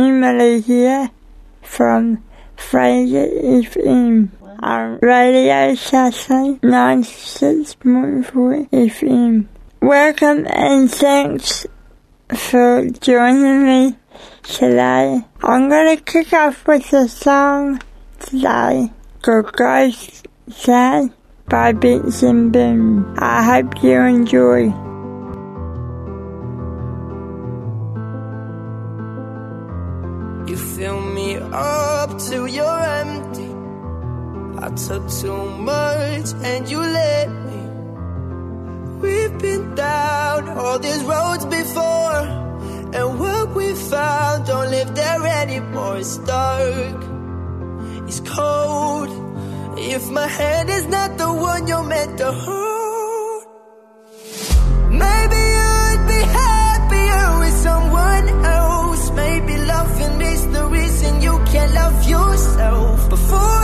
Emily here from Fraser FM on Radio Southland 96.4 FM. Welcome and thanks for joining me today. I'm to kick off with a song today called Ghost Town by Benson Boone. I hope you enjoy. Till you're empty. I took too much and you let me. We've been down all these roads before, and what we found don't live there anymore. It's dark, it's cold. If my hand is not the one you're meant to hold, maybe you'd be happier with someone else. Maybe you can't love yourself. Before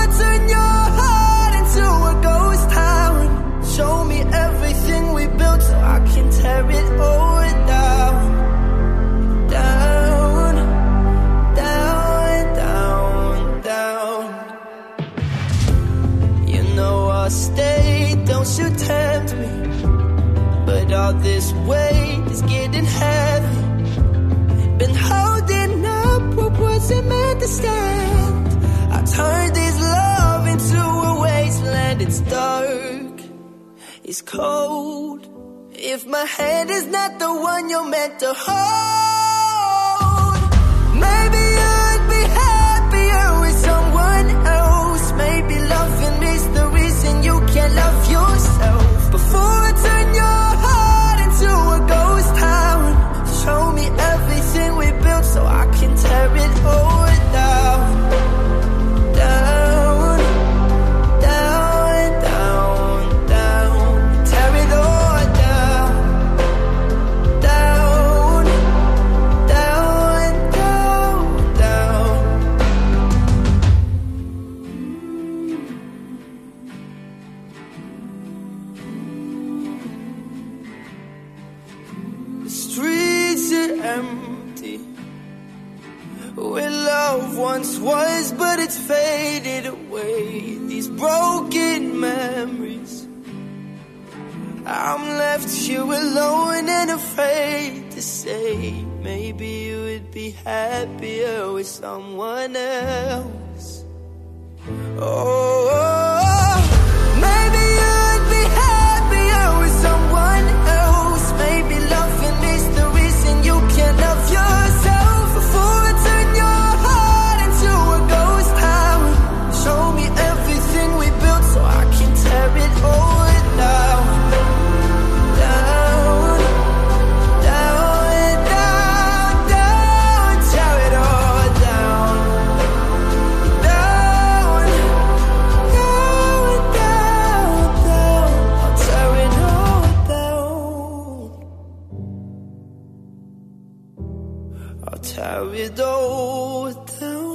I turned this love into a wasteland. It's dark, it's cold. If my hand is not the one you're meant to hold, alone and afraid to say. Maybe you would be happier with someone else. Oh, oh, oh.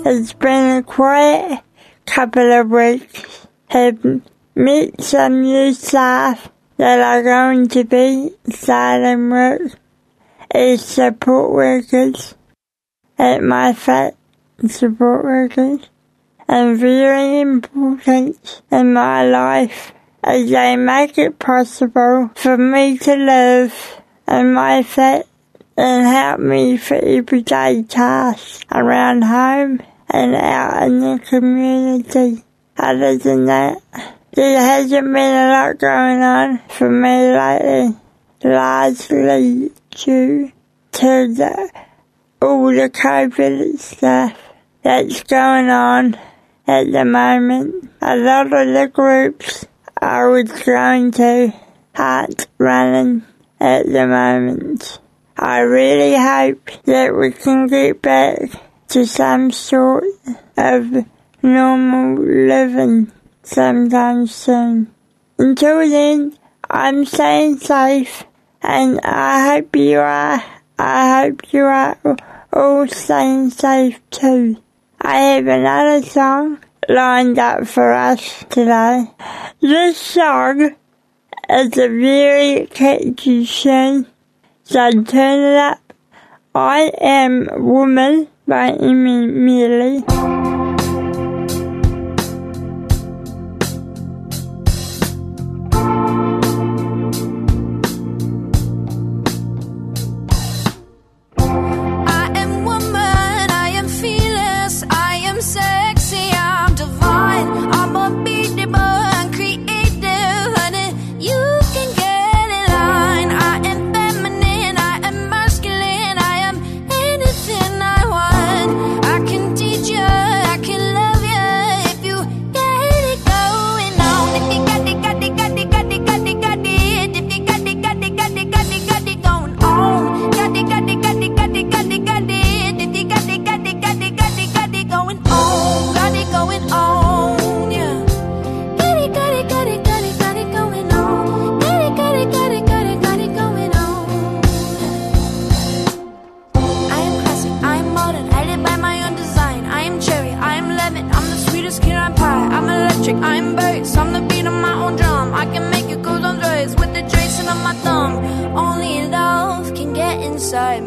It's been a quiet couple of weeks. Have met some new staff that are going to be starting work as support workers at my flat support workers and very important in my life as they make it possible for me to live in my flat and help me for everyday tasks around home and out in the community. Other than that, there hasn't been a lot going on for me lately, largely due to the, all the COVID stuff that's going on at the moment. A lot of the groups I was going to aren't running at the moment. I really hope that we can get back to some sort of normal living sometime soon. Until then, I'm staying safe and I hope you are. I hope you are all staying safe too. I have another song lined up for us today. This song is a very catchy tune, turn it up. I Am Woman by Emmy Meli.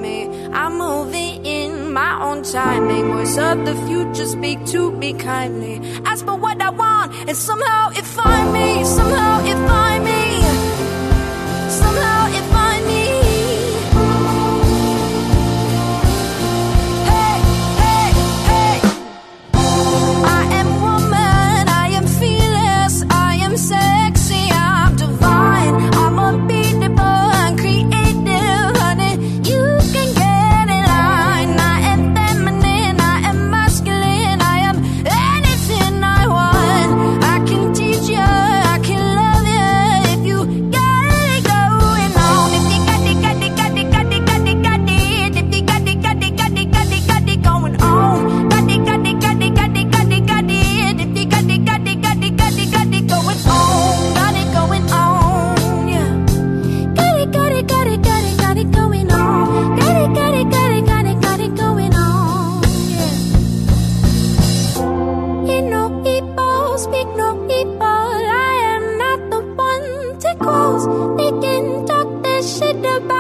me. I'm moving in my own timing. Voice of the future, speak to me kindly. Ask for what I want, and somehow it find me. Somehow it find. They can talk this shit about.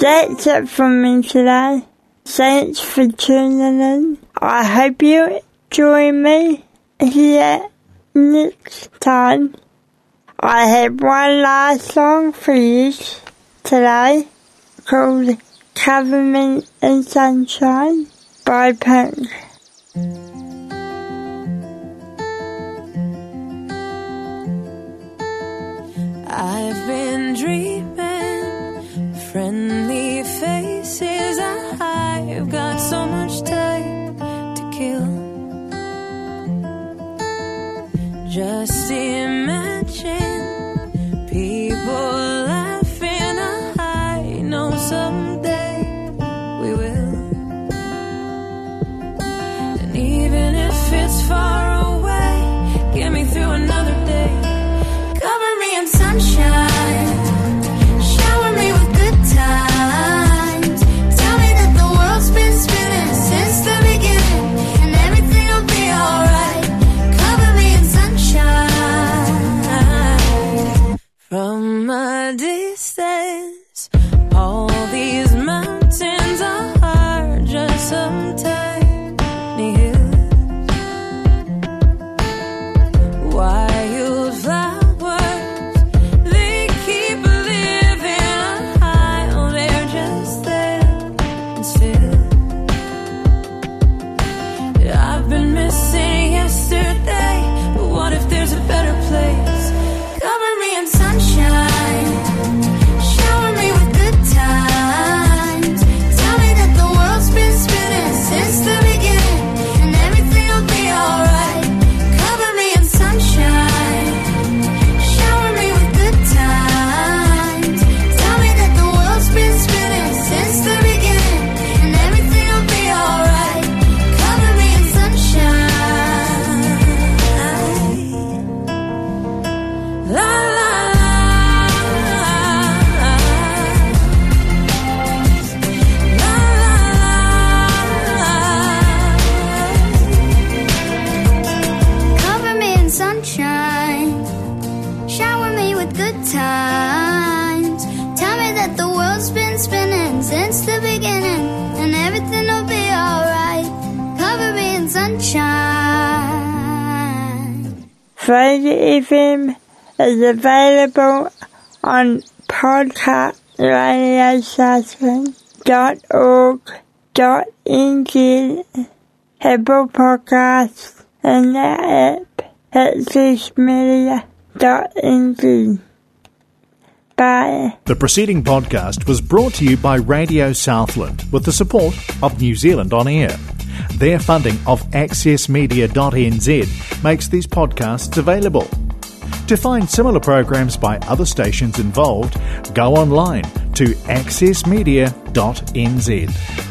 That's it from me today. Thanks for tuning in. I hope you join me here next time. I have one last song for you today called Cover Me in Sunshine by Pink. I've been dreaming so much Fraser FM is available on podcastradiosassman.org.nz, Apple Podcasts, and the app accessmedia.nz. Bye. The preceding podcast was brought to you by Radio Southland with the support of New Zealand On Air. Their funding of accessmedia.nz makes these podcasts available. To find similar programs by other stations involved, go online to accessmedia.nz.